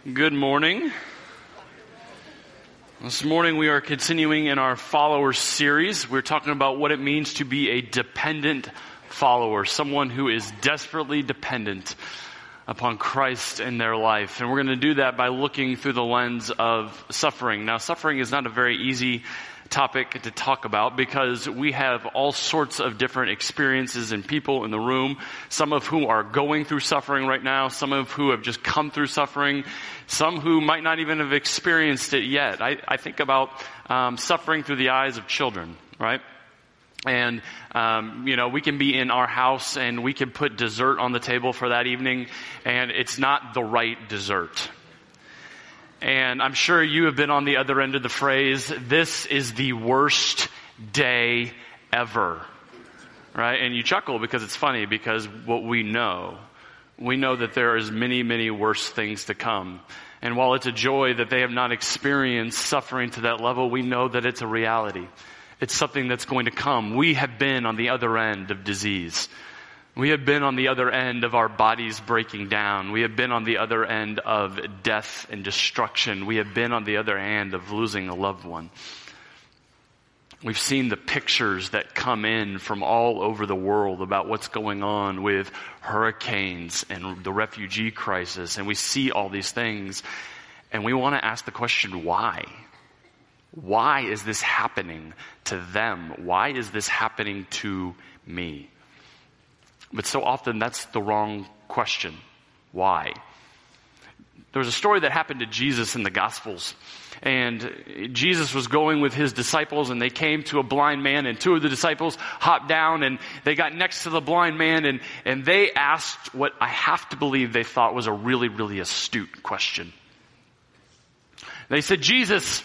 Good morning. This morning we are continuing in our followers series. We're talking about what it means to be a dependent follower, someone who is desperately dependent upon Christ in their life. And we're going to do that by looking through the lens of suffering. Now, suffering is not a very easy topic to talk about because we have all sorts of different experiences and people in the room, some of whom are going through suffering right now, some of who have just come through suffering, some who might not even have experienced it yet. I, I think about um, suffering through the eyes of children, right? And, um, you know, we can be in our house and we can put dessert on the table for that evening and it's not the right dessert and I'm sure you have been on the other end of the phrase, this is the worst day ever. Right? And you chuckle because it's funny because what we know, we know that there is many, many worse things to come. And while it's a joy that they have not experienced suffering to that level, we know that it's a reality. It's something that's going to come. We have been on the other end of disease. We have been on the other end of our bodies breaking down. We have been on the other end of death and destruction. We have been on the other end of losing a loved one. We've seen the pictures that come in from all over the world about what's going on with hurricanes and the refugee crisis. And we see all these things. And we want to ask the question, why? Why is this happening to them? Why is this happening to me? But so often that's the wrong question. Why? There was a story that happened to Jesus in the Gospels. And Jesus was going with his disciples and they came to a blind man and two of the disciples hopped down and they got next to the blind man and, and they asked what I have to believe they thought was a really, really astute question. They said, Jesus,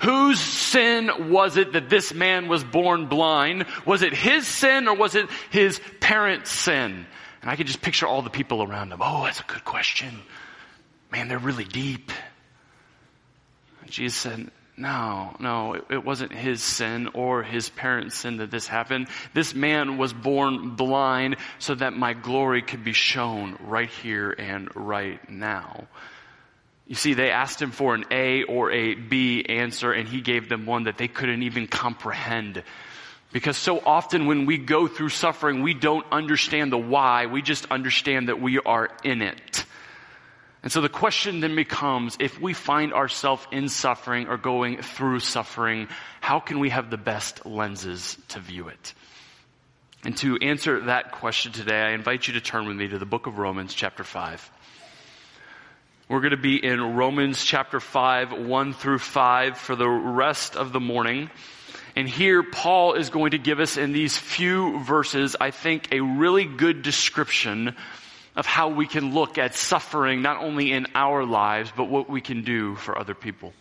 Whose sin was it that this man was born blind? Was it his sin or was it his parents' sin? And I could just picture all the people around him. Oh, that's a good question. Man, they're really deep. And Jesus said, no, no, it, it, wasn't his sin or his parents' sin that this happened. This man was born blind so that my glory could be shown right here and right now. You see, they asked him for an A or a B answer, and he gave them one that they couldn't even comprehend. Because so often when we go through suffering, we don't understand the why. We just understand that we are in it. And so the question then becomes, if we find ourselves in suffering or going through suffering, how can we have the best lenses to view it? And to answer that question today, I invite you to turn with me to the book of Romans chapter 5. We're going to be in Romans chapter 5, 1 through 5 for the rest of the morning. And here Paul is going to give us in these few verses, I think, a really good description of how we can look at suffering not only in our lives, but what we can do for other people.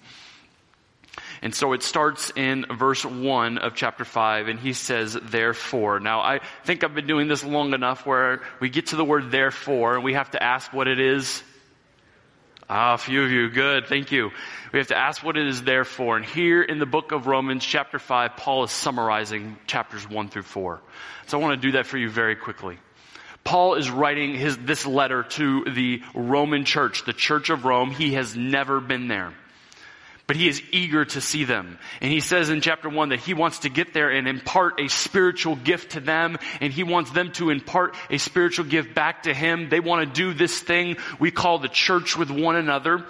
And so it starts in verse 1 of chapter 5, and he says, therefore. Now, I think I've been doing this long enough where we get to the word therefore, and we have to ask what it is. Ah, a few of you. Good. Thank you. We have to ask what it is there for. And here in the book of Romans, chapter 5, Paul is summarizing chapters 1 through 4. So I want to do that for you very quickly. Paul is writing his, this letter to the Roman church, the church of Rome. He has never been there but he is eager to see them. And he says in chapter one that he wants to get there and impart a spiritual gift to them, and he wants them to impart a spiritual gift back to him. They want to do this thing we call the church with one another.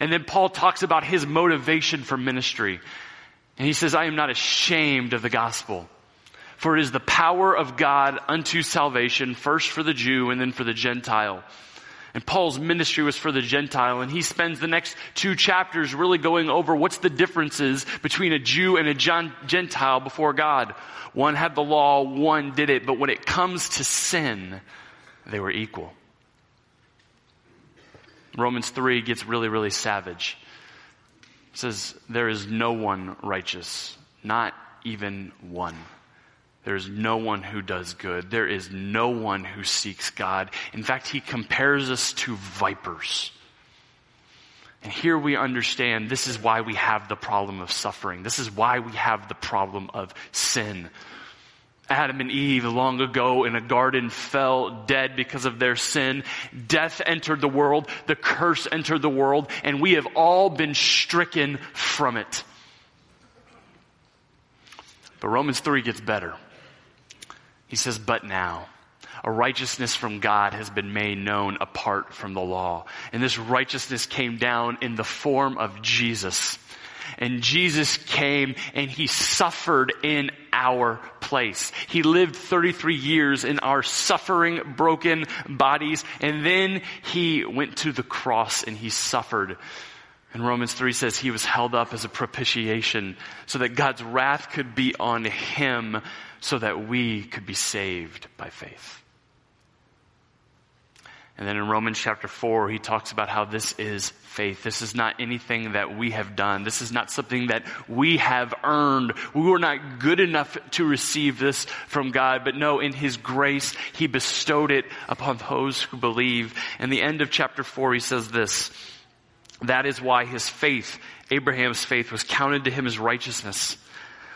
And then Paul talks about his motivation for ministry. And he says, I am not ashamed of the gospel. For it is the power of God unto salvation, first for the Jew and then for the Gentile. And Paul's ministry was for the Gentile, and he spends the next two chapters really going over what's the differences between a Jew and a Gentile before God. One had the law, one did it, but when it comes to sin, they were equal. Romans 3 gets really, really savage. It says, There is no one righteous, not even one. There is no one who does good. There is no one who seeks God. In fact, he compares us to vipers. And here we understand this is why we have the problem of suffering. This is why we have the problem of sin. Adam and Eve long ago in a garden fell dead because of their sin. Death entered the world. The curse entered the world and we have all been stricken from it. But Romans 3 gets better. He says, but now a righteousness from God has been made known apart from the law. And this righteousness came down in the form of Jesus. And Jesus came and he suffered in our place. He lived 33 years in our suffering, broken bodies, and then he went to the cross and he suffered. And Romans 3 says he was held up as a propitiation so that God's wrath could be on him so that we could be saved by faith. And then in Romans chapter 4, he talks about how this is faith. This is not anything that we have done. This is not something that we have earned. We were not good enough to receive this from God, but no, in his grace, he bestowed it upon those who believe. And the end of chapter 4, he says this, that is why his faith, Abraham's faith, was counted to him as righteousness.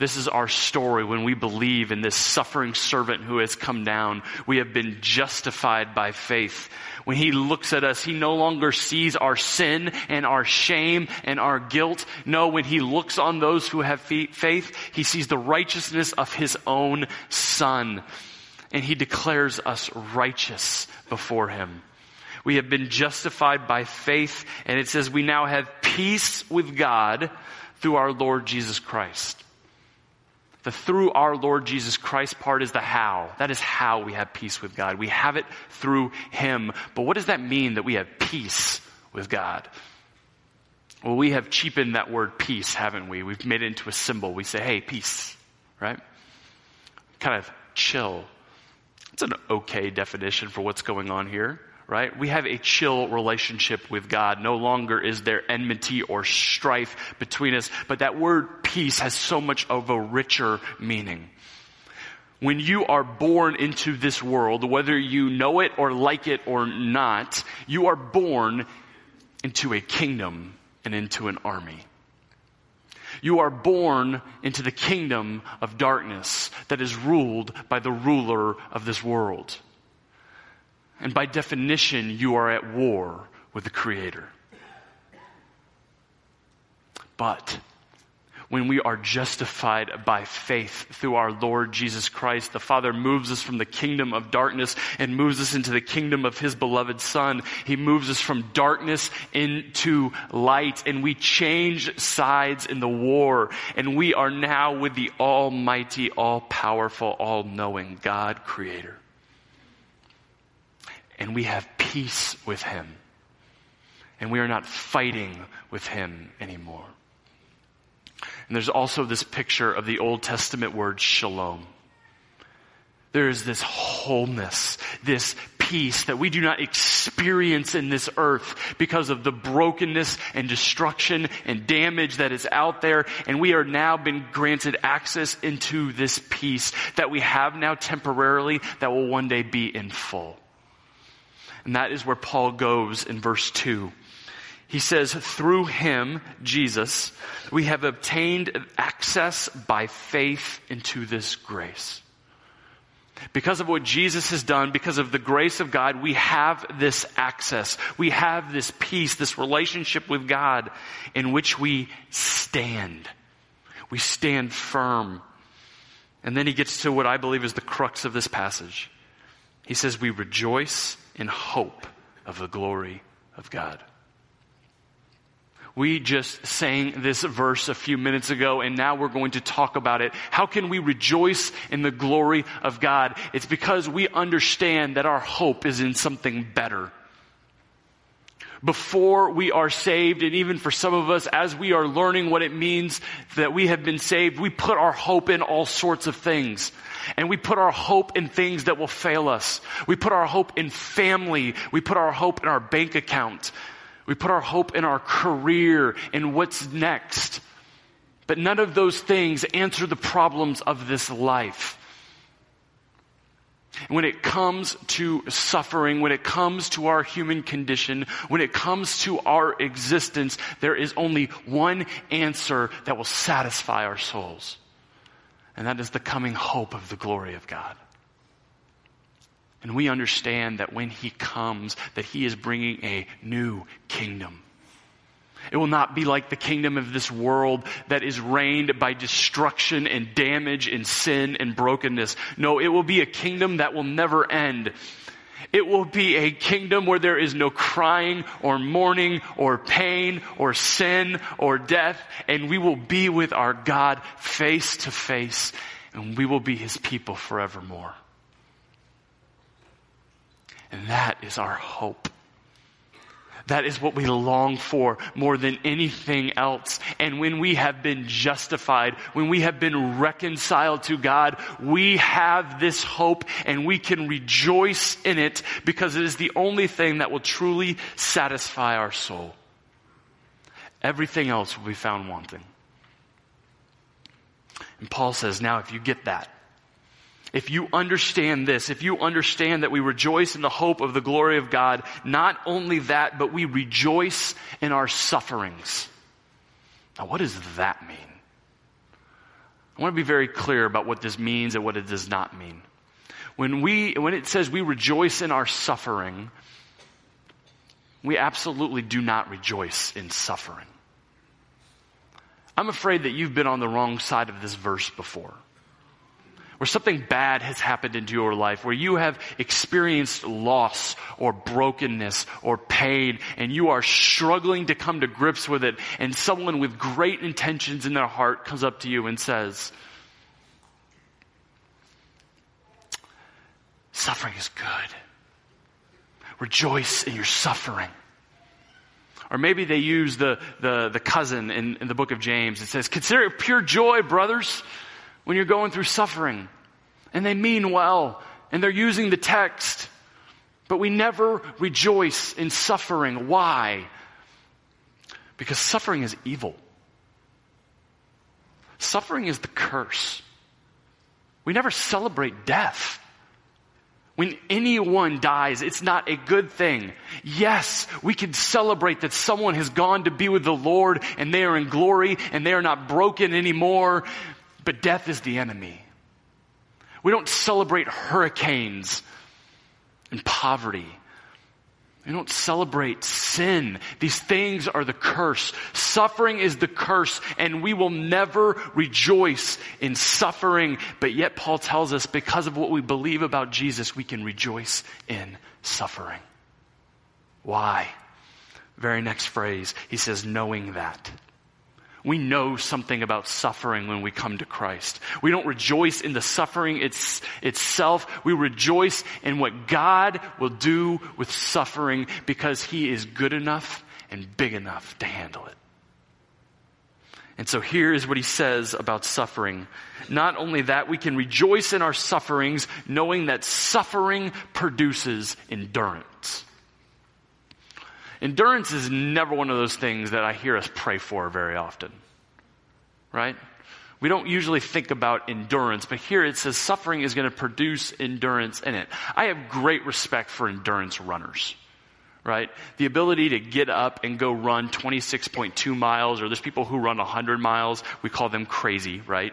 this is our story when we believe in this suffering servant who has come down. We have been justified by faith. When he looks at us, he no longer sees our sin and our shame and our guilt. No, when he looks on those who have faith, he sees the righteousness of his own son. And he declares us righteous before him. We have been justified by faith, and it says we now have peace with God through our Lord Jesus Christ. The through our Lord Jesus Christ part is the how. That is how we have peace with God. We have it through Him. But what does that mean that we have peace with God? Well, we have cheapened that word peace, haven't we? We've made it into a symbol. We say, hey, peace, right? Kind of chill. It's an okay definition for what's going on here right? We have a chill relationship with God. No longer is there enmity or strife between us, but that word peace has so much of a richer meaning. When you are born into this world, whether you know it or like it or not, you are born into a kingdom and into an army. You are born into the kingdom of darkness that is ruled by the ruler of this world. And by definition, you are at war with the Creator. But when we are justified by faith through our Lord Jesus Christ, the Father moves us from the kingdom of darkness and moves us into the kingdom of His beloved Son. He moves us from darkness into light and we change sides in the war and we are now with the almighty, all powerful, all knowing God Creator and we have peace with Him. And we are not fighting with Him anymore. And there's also this picture of the Old Testament word shalom. There is this wholeness, this peace that we do not experience in this earth because of the brokenness and destruction and damage that is out there. And we are now been granted access into this peace that we have now temporarily that will one day be in full. And that is where Paul goes in verse 2. He says, through him, Jesus, we have obtained access by faith into this grace. Because of what Jesus has done, because of the grace of God, we have this access. We have this peace, this relationship with God in which we stand. We stand firm. And then he gets to what I believe is the crux of this passage. He says, we rejoice in hope of the glory of God. We just sang this verse a few minutes ago and now we're going to talk about it. How can we rejoice in the glory of God? It's because we understand that our hope is in something better. Before we are saved, and even for some of us, as we are learning what it means that we have been saved, we put our hope in all sorts of things. And we put our hope in things that will fail us. We put our hope in family. We put our hope in our bank account. We put our hope in our career and what's next. But none of those things answer the problems of this life. When it comes to suffering, when it comes to our human condition, when it comes to our existence, there is only one answer that will satisfy our souls. And that is the coming hope of the glory of God. And we understand that when He comes, that He is bringing a new kingdom. It will not be like the kingdom of this world that is reigned by destruction and damage and sin and brokenness. No, it will be a kingdom that will never end. It will be a kingdom where there is no crying or mourning or pain or sin or death, and we will be with our God face to face, and we will be his people forevermore. And that is our hope. That is what we long for more than anything else. And when we have been justified, when we have been reconciled to God, we have this hope and we can rejoice in it because it is the only thing that will truly satisfy our soul. Everything else will be found wanting. And Paul says, now if you get that, if you understand this, if you understand that we rejoice in the hope of the glory of God, not only that, but we rejoice in our sufferings. Now, what does that mean? I want to be very clear about what this means and what it does not mean. When we, when it says we rejoice in our suffering, we absolutely do not rejoice in suffering. I'm afraid that you've been on the wrong side of this verse before where something bad has happened into your life, where you have experienced loss or brokenness or pain, and you are struggling to come to grips with it, and someone with great intentions in their heart comes up to you and says, Suffering is good. Rejoice in your suffering. Or maybe they use the, the, the cousin in, in the book of James. It says, Consider it pure joy, brothers when you're going through suffering. And they mean well, and they're using the text. But we never rejoice in suffering. Why? Because suffering is evil. Suffering is the curse. We never celebrate death. When anyone dies, it's not a good thing. Yes, we can celebrate that someone has gone to be with the Lord and they are in glory and they are not broken anymore. But death is the enemy. We don't celebrate hurricanes and poverty. We don't celebrate sin. These things are the curse. Suffering is the curse, and we will never rejoice in suffering. But yet, Paul tells us because of what we believe about Jesus, we can rejoice in suffering. Why? Very next phrase, he says, knowing that. We know something about suffering when we come to Christ. We don't rejoice in the suffering it's, itself. We rejoice in what God will do with suffering because He is good enough and big enough to handle it. And so here is what he says about suffering. Not only that, we can rejoice in our sufferings knowing that suffering produces endurance. Endurance is never one of those things that I hear us pray for very often. Right? We don't usually think about endurance, but here it says suffering is going to produce endurance in it. I have great respect for endurance runners. Right? The ability to get up and go run 26.2 miles, or there's people who run 100 miles. We call them crazy, right?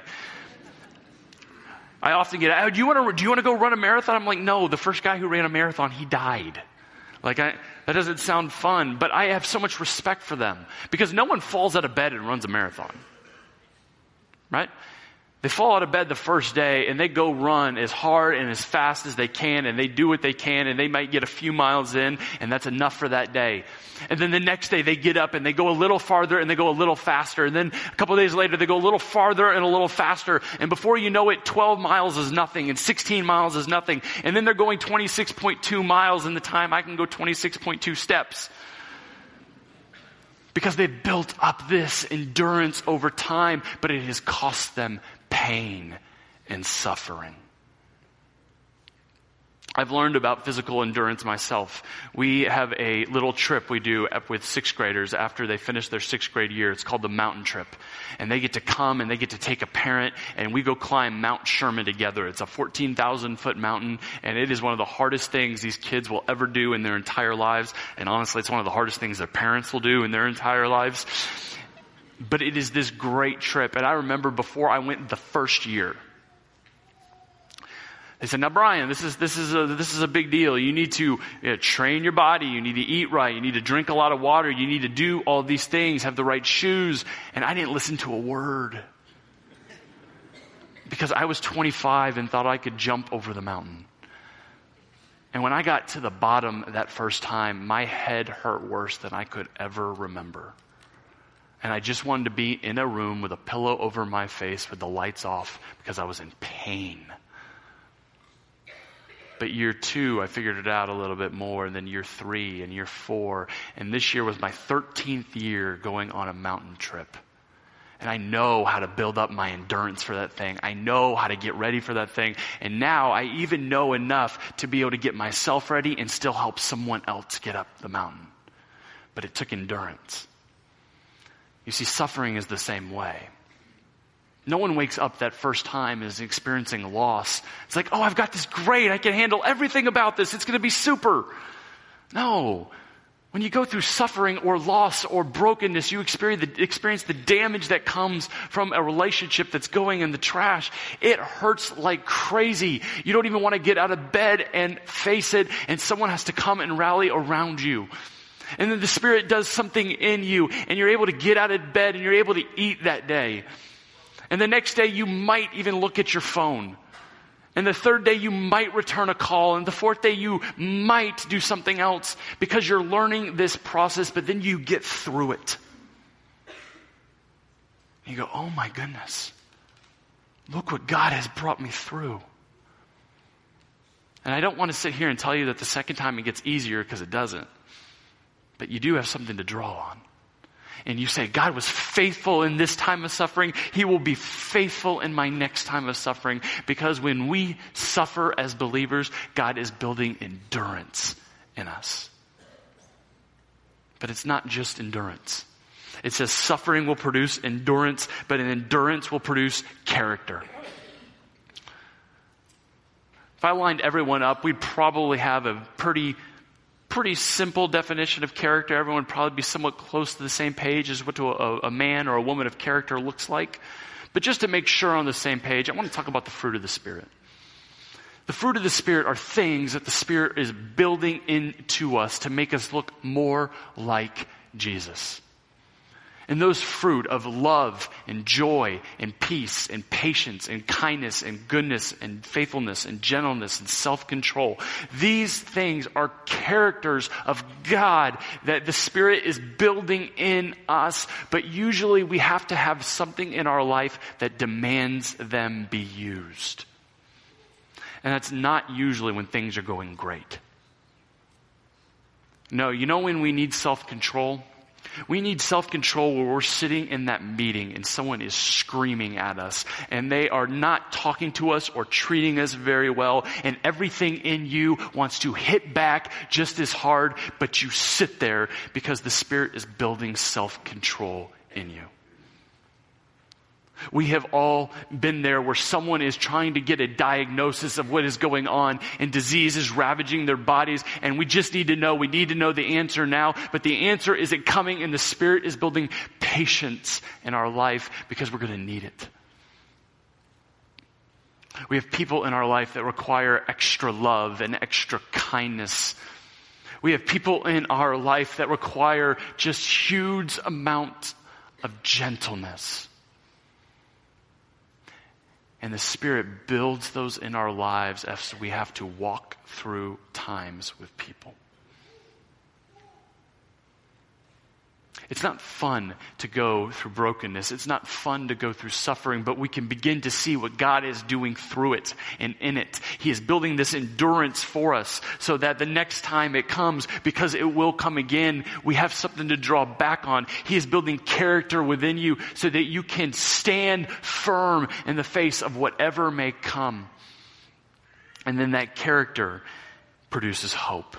I often get, oh, do you want to, do you want to go run a marathon? I'm like, no, the first guy who ran a marathon, he died. Like I, that doesn't sound fun, but I have so much respect for them because no one falls out of bed and runs a marathon. Right? They fall out of bed the first day and they go run as hard and as fast as they can and they do what they can and they might get a few miles in and that's enough for that day. And then the next day they get up and they go a little farther and they go a little faster. And then a couple days later they go a little farther and a little faster. And before you know it, 12 miles is nothing and 16 miles is nothing. And then they're going 26.2 miles in the time I can go 26.2 steps. Because they've built up this endurance over time, but it has cost them pain and suffering. I've learned about physical endurance myself. We have a little trip we do with sixth graders after they finish their sixth grade year. It's called the mountain trip. And they get to come and they get to take a parent and we go climb Mount Sherman together. It's a 14,000 foot mountain and it is one of the hardest things these kids will ever do in their entire lives. And honestly, it's one of the hardest things their parents will do in their entire lives. But it is this great trip. And I remember before I went the first year, they said, now Brian, this is, this is a, this is a big deal. You need to you know, train your body. You need to eat right. You need to drink a lot of water. You need to do all these things, have the right shoes. And I didn't listen to a word. Because I was 25 and thought I could jump over the mountain. And when I got to the bottom that first time, my head hurt worse than I could ever remember. And I just wanted to be in a room with a pillow over my face with the lights off because I was in pain. But year two, I figured it out a little bit more, and then year three and year four. And this year was my 13th year going on a mountain trip. And I know how to build up my endurance for that thing. I know how to get ready for that thing. And now I even know enough to be able to get myself ready and still help someone else get up the mountain. But it took endurance. You see, suffering is the same way. No one wakes up that first time is experiencing loss. It's like, oh, I've got this great. I can handle everything about this. It's going to be super. No. When you go through suffering or loss or brokenness, you experience the, experience the damage that comes from a relationship that's going in the trash. It hurts like crazy. You don't even want to get out of bed and face it, and someone has to come and rally around you. And then the Spirit does something in you, and you're able to get out of bed and you're able to eat that day. And the next day you might even look at your phone. And the third day you might return a call. And the fourth day you might do something else because you're learning this process, but then you get through it. You go, oh my goodness. Look what God has brought me through. And I don't want to sit here and tell you that the second time it gets easier because it doesn't. But you do have something to draw on and you say, God was faithful in this time of suffering, He will be faithful in my next time of suffering. Because when we suffer as believers, God is building endurance in us. But it's not just endurance. It says suffering will produce endurance, but an endurance will produce character. If I lined everyone up, we'd probably have a pretty pretty simple definition of character. Everyone would probably be somewhat close to the same page as what a, a man or a woman of character looks like. But just to make sure on the same page, I want to talk about the fruit of the Spirit. The fruit of the Spirit are things that the Spirit is building into us to make us look more like Jesus. And those fruit of love and joy and peace and patience and kindness and goodness and faithfulness and gentleness and self-control. These things are characters of God that the Spirit is building in us, but usually we have to have something in our life that demands them be used. And that's not usually when things are going great. No, you know when we need self-control? We need self-control where we're sitting in that meeting and someone is screaming at us and they are not talking to us or treating us very well and everything in you wants to hit back just as hard, but you sit there because the Spirit is building self-control in you. We have all been there where someone is trying to get a diagnosis of what is going on and disease is ravaging their bodies and we just need to know, we need to know the answer now, but the answer isn't coming and the Spirit is building patience in our life because we're going to need it. We have people in our life that require extra love and extra kindness. We have people in our life that require just huge amounts of gentleness. And the Spirit builds those in our lives as we have to walk through times with people. It's not fun to go through brokenness. It's not fun to go through suffering, but we can begin to see what God is doing through it and in it. He is building this endurance for us so that the next time it comes, because it will come again, we have something to draw back on. He is building character within you so that you can stand firm in the face of whatever may come. And then that character produces hope.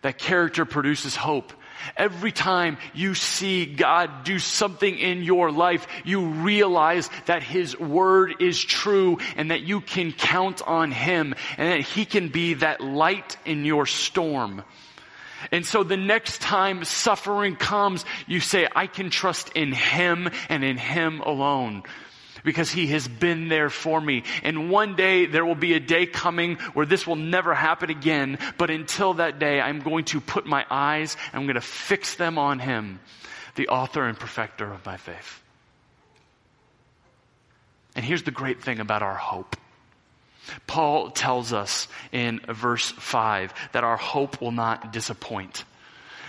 That character produces hope. Every time you see God do something in your life, you realize that His Word is true and that you can count on Him and that He can be that light in your storm. And so the next time suffering comes, you say, I can trust in Him and in Him alone because he has been there for me. And one day there will be a day coming where this will never happen again. But until that day, I'm going to put my eyes, I'm going to fix them on him, the author and perfecter of my faith. And here's the great thing about our hope. Paul tells us in verse 5 that our hope will not disappoint.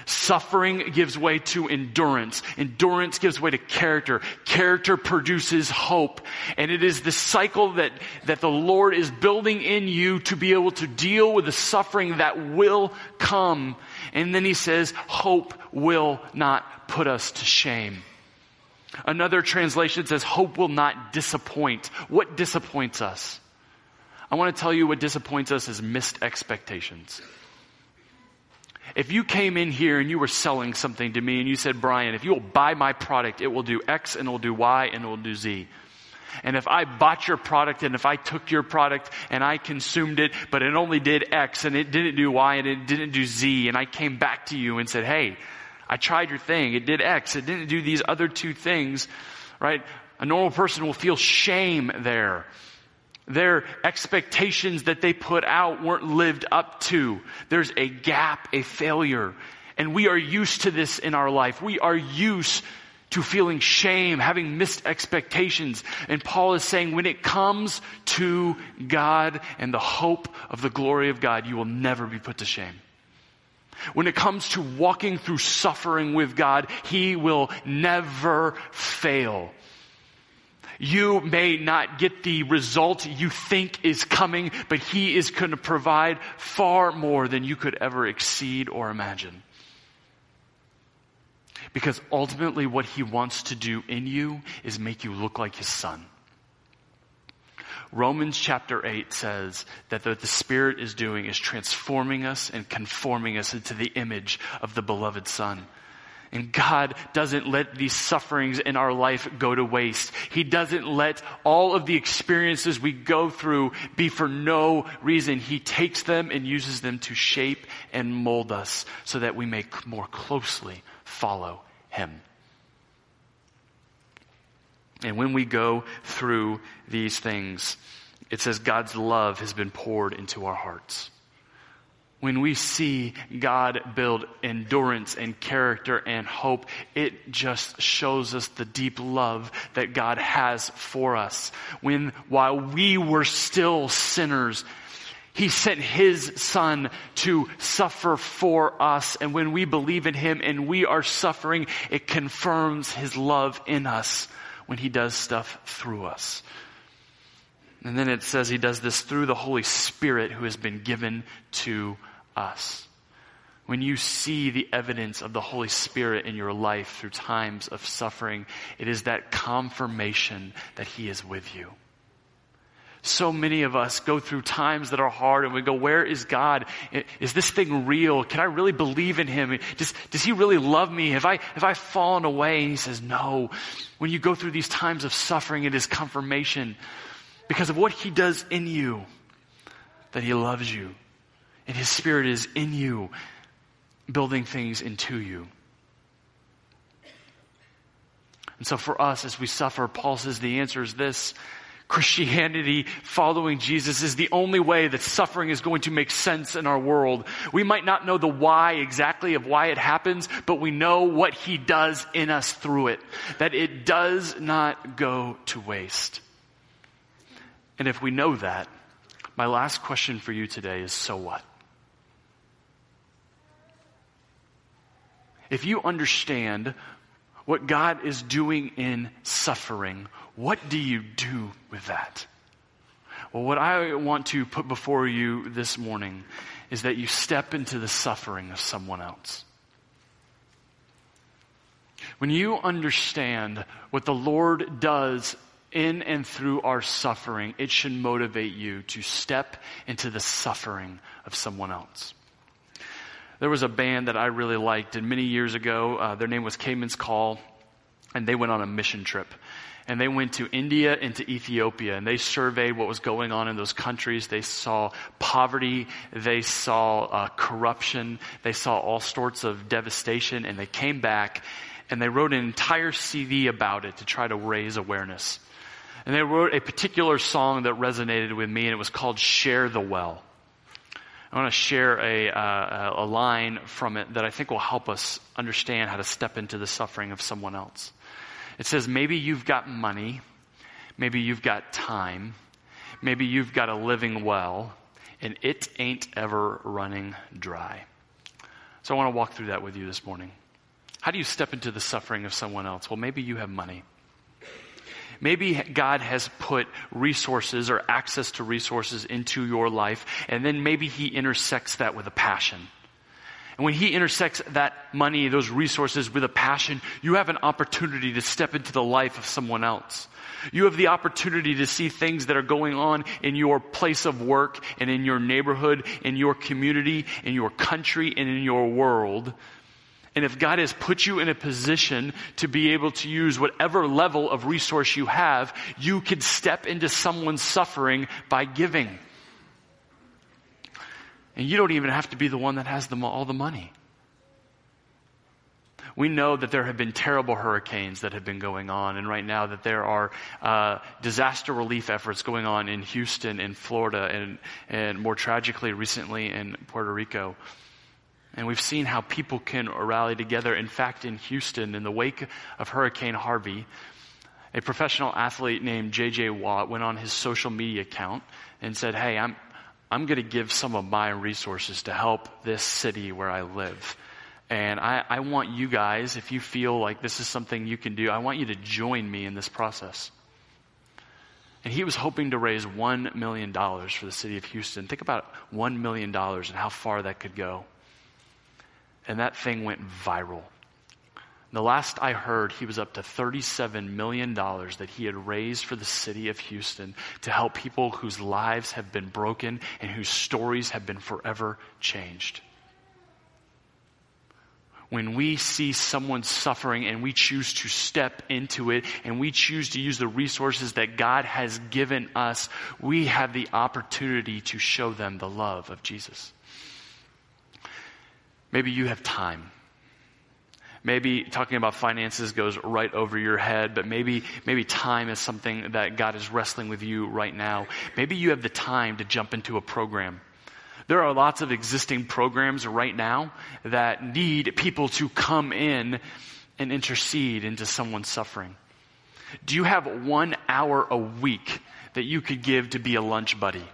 Suffering gives way to endurance. Endurance gives way to character. Character produces hope. And it is the cycle that, that the Lord is building in you to be able to deal with the suffering that will come. And then he says, hope will not put us to shame. Another translation says, hope will not disappoint. What disappoints us? I want to tell you what disappoints us is missed expectations. If you came in here and you were selling something to me and you said, Brian, if you will buy my product, it will do X and it will do Y and it will do Z. And if I bought your product and if I took your product and I consumed it, but it only did X and it didn't do Y and it didn't do Z, and I came back to you and said, hey, I tried your thing, it did X, it didn't do these other two things, right? A normal person will feel shame there. Their expectations that they put out weren't lived up to. There's a gap, a failure. And we are used to this in our life. We are used to feeling shame, having missed expectations. And Paul is saying when it comes to God and the hope of the glory of God, you will never be put to shame. When it comes to walking through suffering with God, He will never fail. You may not get the result you think is coming, but He is going to provide far more than you could ever exceed or imagine. Because ultimately, what He wants to do in you is make you look like His Son. Romans chapter 8 says that what the Spirit is doing is transforming us and conforming us into the image of the beloved Son. And God doesn't let these sufferings in our life go to waste. He doesn't let all of the experiences we go through be for no reason. He takes them and uses them to shape and mold us so that we may more closely follow Him. And when we go through these things, it says God's love has been poured into our hearts when we see God build endurance and character and hope, it just shows us the deep love that God has for us. When while we were still sinners, he sent His Son to suffer for us. And when we believe in Him and we are suffering, it confirms His love in us when He does stuff through us. And then it says he does this through the Holy Spirit who has been given to us. When you see the evidence of the Holy Spirit in your life through times of suffering, it is that confirmation that He is with you. So many of us go through times that are hard and we go, where is God? Is this thing real? Can I really believe in Him? Does, does He really love me? Have I, have I fallen away? And He says, no. When you go through these times of suffering, it is confirmation because of what he does in you that he loves you and his spirit is in you building things into you and so for us as we suffer paul says the answer is this Christianity, following Jesus is the only way that suffering is going to make sense in our world. We might not know the why exactly of why it happens, but we know what He does in us through it. That it does not go to waste. And if we know that, my last question for you today is so what? If you understand what God is doing in suffering, what do you do with that? Well, what I want to put before you this morning is that you step into the suffering of someone else. When you understand what the Lord does in and through our suffering, it should motivate you to step into the suffering of someone else. There was a band that I really liked, and many years ago, uh, their name was Caedmon's Call, and they went on a mission trip. And they went to India and to Ethiopia, and they surveyed what was going on in those countries. They saw poverty, they saw uh, corruption, they saw all sorts of devastation, and they came back and they wrote an entire CD about it to try to raise awareness. And they wrote a particular song that resonated with me, and it was called Share the Well. I want to share a, uh, a line from it that I think will help us understand how to step into the suffering of someone else. It says, maybe you've got money, maybe you've got time, maybe you've got a living well, and it ain't ever running dry. So I want to walk through that with you this morning. How do you step into the suffering of someone else? Well, maybe you have money. Maybe God has put resources or access to resources into your life, and then maybe He intersects that with a passion. And when He intersects that money, those resources with a passion, you have an opportunity to step into the life of someone else. You have the opportunity to see things that are going on in your place of work and in your neighborhood, in your community, in your country, and in your world and if God has put you in a position to be able to use whatever level of resource you have, you can step into someone's suffering by giving. And you don't even have to be the one that has the, all the money. We know that there have been terrible hurricanes that have been going on, and right now that there are uh, disaster relief efforts going on in Houston, in Florida, and, and more tragically recently in Puerto Rico. And we've seen how people can rally together. In fact, in Houston, in the wake of Hurricane Harvey, a professional athlete named J.J. Watt went on his social media account and said, Hey, I'm, I'm going to give some of my resources to help this city where I live. And I, I want you guys, if you feel like this is something you can do, I want you to join me in this process. And he was hoping to raise $1 million for the city of Houston. Think about $1 million and how far that could go and that thing went viral. The last I heard, he was up to $37 million that he had raised for the city of Houston to help people whose lives have been broken and whose stories have been forever changed. When we see someone suffering and we choose to step into it and we choose to use the resources that God has given us, we have the opportunity to show them the love of Jesus. Maybe you have time. Maybe talking about finances goes right over your head, but maybe, maybe time is something that God is wrestling with you right now. Maybe you have the time to jump into a program. There are lots of existing programs right now that need people to come in and intercede into someone's suffering. Do you have one hour a week that you could give to be a lunch buddy?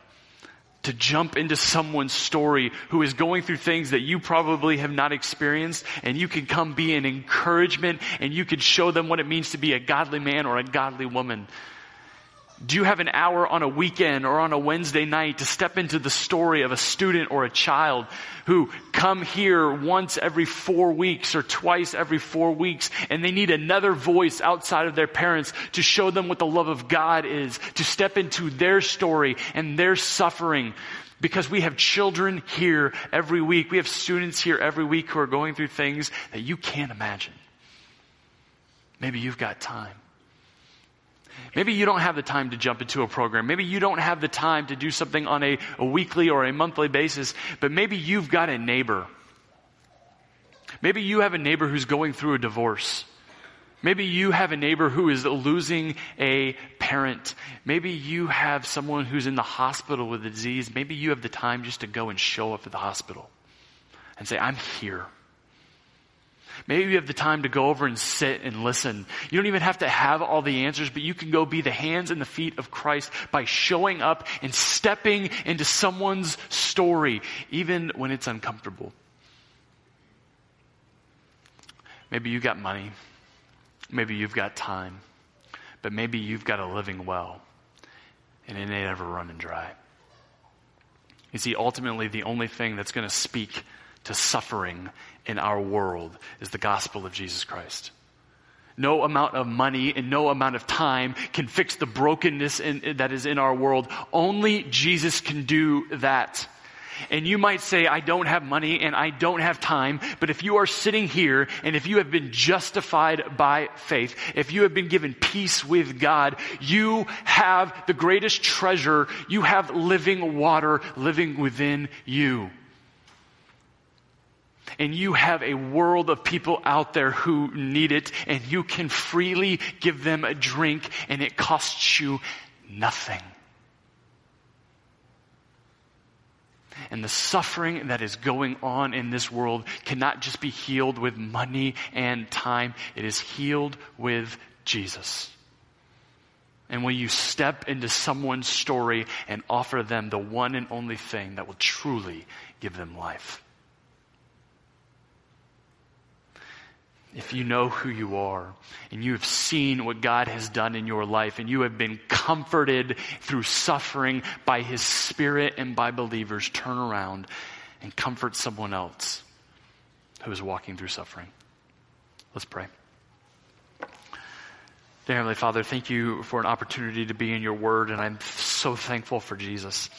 To jump into someone's story who is going through things that you probably have not experienced and you can come be an encouragement and you can show them what it means to be a godly man or a godly woman. Do you have an hour on a weekend or on a Wednesday night to step into the story of a student or a child who come here once every four weeks or twice every four weeks and they need another voice outside of their parents to show them what the love of God is, to step into their story and their suffering because we have children here every week. We have students here every week who are going through things that you can't imagine. Maybe you've got time. Maybe you don't have the time to jump into a program. Maybe you don't have the time to do something on a, a weekly or a monthly basis, but maybe you've got a neighbor. Maybe you have a neighbor who's going through a divorce. Maybe you have a neighbor who is losing a parent. Maybe you have someone who's in the hospital with a disease. Maybe you have the time just to go and show up at the hospital and say, I'm here. Maybe you have the time to go over and sit and listen. You don't even have to have all the answers, but you can go be the hands and the feet of Christ by showing up and stepping into someone's story, even when it's uncomfortable. Maybe you got money. Maybe you've got time. But maybe you've got a living well and it ain't ever running dry. You see, ultimately, the only thing that's going to speak to suffering in our world is the gospel of Jesus Christ. No amount of money and no amount of time can fix the brokenness in, that is in our world. Only Jesus can do that. And you might say, I don't have money and I don't have time, but if you are sitting here and if you have been justified by faith, if you have been given peace with God, you have the greatest treasure. You have living water living within you. And you have a world of people out there who need it, and you can freely give them a drink, and it costs you nothing. And the suffering that is going on in this world cannot just be healed with money and time. It is healed with Jesus. And when you step into someone's story and offer them the one and only thing that will truly give them life. If you know who you are and you have seen what God has done in your life and you have been comforted through suffering by His Spirit and by believers, turn around and comfort someone else who is walking through suffering. Let's pray. Dear Heavenly Father, thank you for an opportunity to be in your word, and I'm so thankful for Jesus.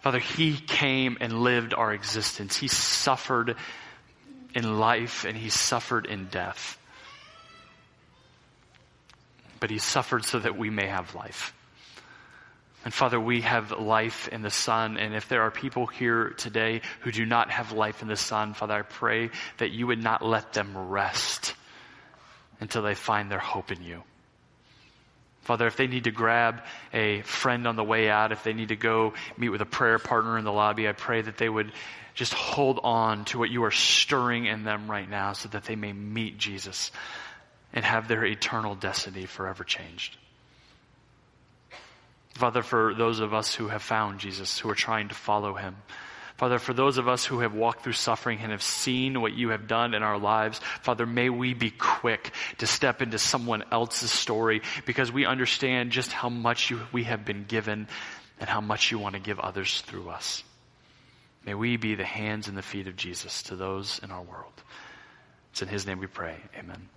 Father, He came and lived our existence. He suffered in life and he suffered in death. But he suffered so that we may have life. And Father, we have life in the Son. And if there are people here today who do not have life in the Son, Father, I pray that you would not let them rest until they find their hope in you. Father, if they need to grab a friend on the way out, if they need to go meet with a prayer partner in the lobby, I pray that they would just hold on to what you are stirring in them right now so that they may meet Jesus and have their eternal destiny forever changed. Father, for those of us who have found Jesus, who are trying to follow him, Father, for those of us who have walked through suffering and have seen what you have done in our lives, Father, may we be quick to step into someone else's story because we understand just how much you, we have been given and how much you want to give others through us. May we be the hands and the feet of Jesus to those in our world. It's in His name we pray. Amen.